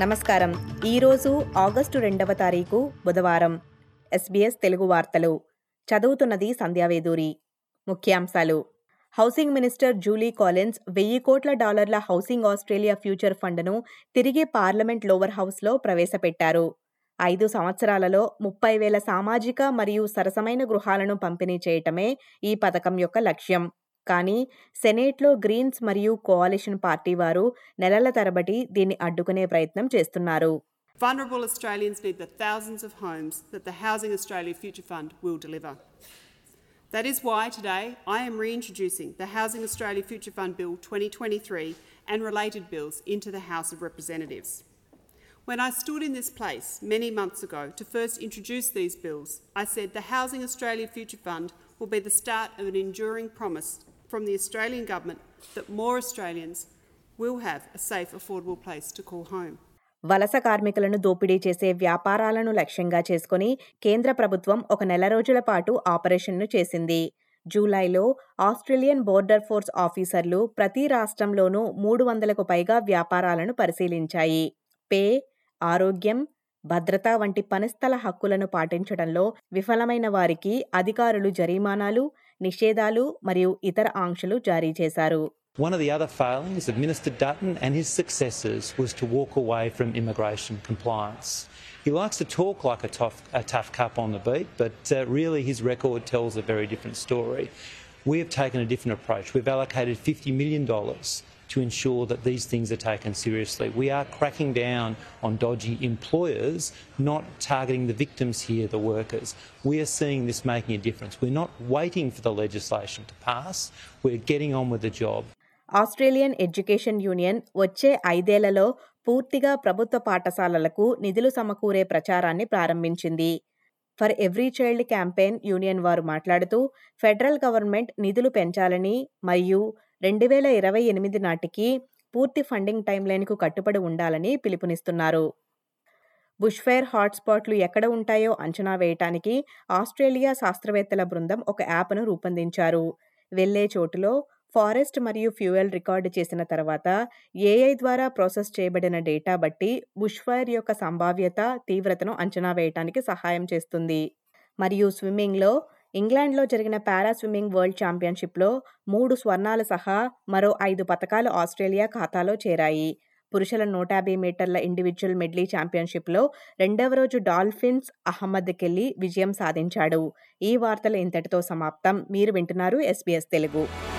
నమస్కారం. ఈరోజు ఆగస్టు రెండవ తారీఖు బుధవారం. ఎస్బీఎస్ తెలుగు వార్తలు. చదువుతున్నది సంధ్యావేదూరి ముఖ్యాంశాలు. హౌసింగ్ మినిస్టర్ జూలీ కాలిన్స్ వెయ్యి కోట్ల డాలర్ల హౌసింగ్ ఆస్ట్రేలియా ఫ్యూచర్ ఫండ్ను తిరిగి పార్లమెంట్ లోవర్ హౌస్లో ప్రవేశపెట్టారు. ఐదు సంవత్సరాలలో ముప్పై వేల సామాజిక మరియు సరసమైన గృహాలను పంపిణీ చేయటమే ఈ పథకం యొక్క లక్ష్యం. కానీ సెనేట్లో గ్రీన్స్ మరియు కోalition పార్టీ వారు నెలల తరబడి దీన్ని అడ్డుకునే ప్రయత్నం చేస్తున్నారు Vulnerable Australians need the thousands of homes that the Housing Australia Future Fund will deliver. That is why today I am reintroducing the Housing Australia Future Fund Bill 2023 and related bills into the House of Representatives. When I stood in this place many months ago to first introduce these bills, I said the Housing Australia Future Fund will be the start of an enduring promise from the Australian Government that more Australians will have a safe, affordable place to call home. వలస కార్మికులను దోపిడీ చేసే వ్యాపారాలను లక్ష్యంగా చేసుకుని కేంద్ర ప్రభుత్వం ఒక నెల రోజుల పాటు ఆపరేషన్ను చేసింది జూలైలో ఆస్ట్రేలియన్ బోర్డర్ ఫోర్స్ ఆఫీసర్లు ప్రతి రాష్ట్రంలోనూ మూడు వందలకు పైగా వ్యాపారాలను పరిశీలించాయి పే ఆరోగ్యం భద్రత వంటి పనిస్థల హక్కులను పాటించడంలో విఫలమైన వారికి అధికారులు జరిమానాలు నిషేధాలు మరియు ఇతర ఆంక్షలు జారీ చేశారు One of the other failings of Minister Dutton and his successors was to walk away from immigration compliance. He likes to talk like a tough, a tough cup on the beat, but uh, really his record tells a very different story. We have taken a different approach. We've allocated $50 million to ensure that these things are taken seriously. We are cracking down on dodgy employers, not targeting the victims here, the workers. We are seeing this making a difference. We're not waiting for the legislation to pass, we're getting on with the job. Australian education union వచ్చే ఐదేళ్ళలో పూర్తిగా ప్రభుత్వ పాఠశాలలకు నిధులు సమకూరే ప్రచారాన్ని ప్రారంభించింది for every child campaign union వారు మాట్లాడుతూ ఫెడరల్ గవర్నమెంట్ నిధులు పెంచాలని మరియు రెండు వేల ఇరవై ఎనిమిది నాటికి పూర్తి ఫండింగ్ టైంలైన్కు కట్టుబడి ఉండాలని పిలుపునిస్తున్నారు. బుష్ఫైర్ హాట్స్పాట్లు ఎక్కడ ఉంటాయో అంచనా వేయటానికి ఆస్ట్రేలియా శాస్త్రవేత్తల బృందం ఒక యాప్ను రూపొందించారు. వెళ్ళే చోటులో ఫారెస్ట్ మరియు ఫ్యూయల్ రికార్డు చేసిన తర్వాత ఏఐ ద్వారా ప్రాసెస్ చేయబడిన డేటా బట్టి బుష్ఫైర్ యొక్క సంభావ్యత తీవ్రతను అంచనా వేయటానికి సహాయం చేస్తుంది. మరియు స్విమ్మింగ్లో ఇంగ్లాండ్లో జరిగిన పారా స్విమ్మింగ్ వరల్డ్ ఛాంపియన్షిప్లో మూడు స్వర్ణాలు సహా మరో ఐదు పథకాలు ఆస్ట్రేలియా ఖాతాలో చేరాయి. పురుషుల నూట యాభై మీటర్ల ఇండివిజువల్ మెడ్లీ ఛాంపియన్షిప్లో రెండవ రోజు డాల్ఫిన్స్ అహ్మద్ కెల్లి విజయం సాధించాడు. ఈ వార్తలు ఇంతటితో సమాప్తం. మీరు వింటున్నారు ఎస్బీఎస్ తెలుగు.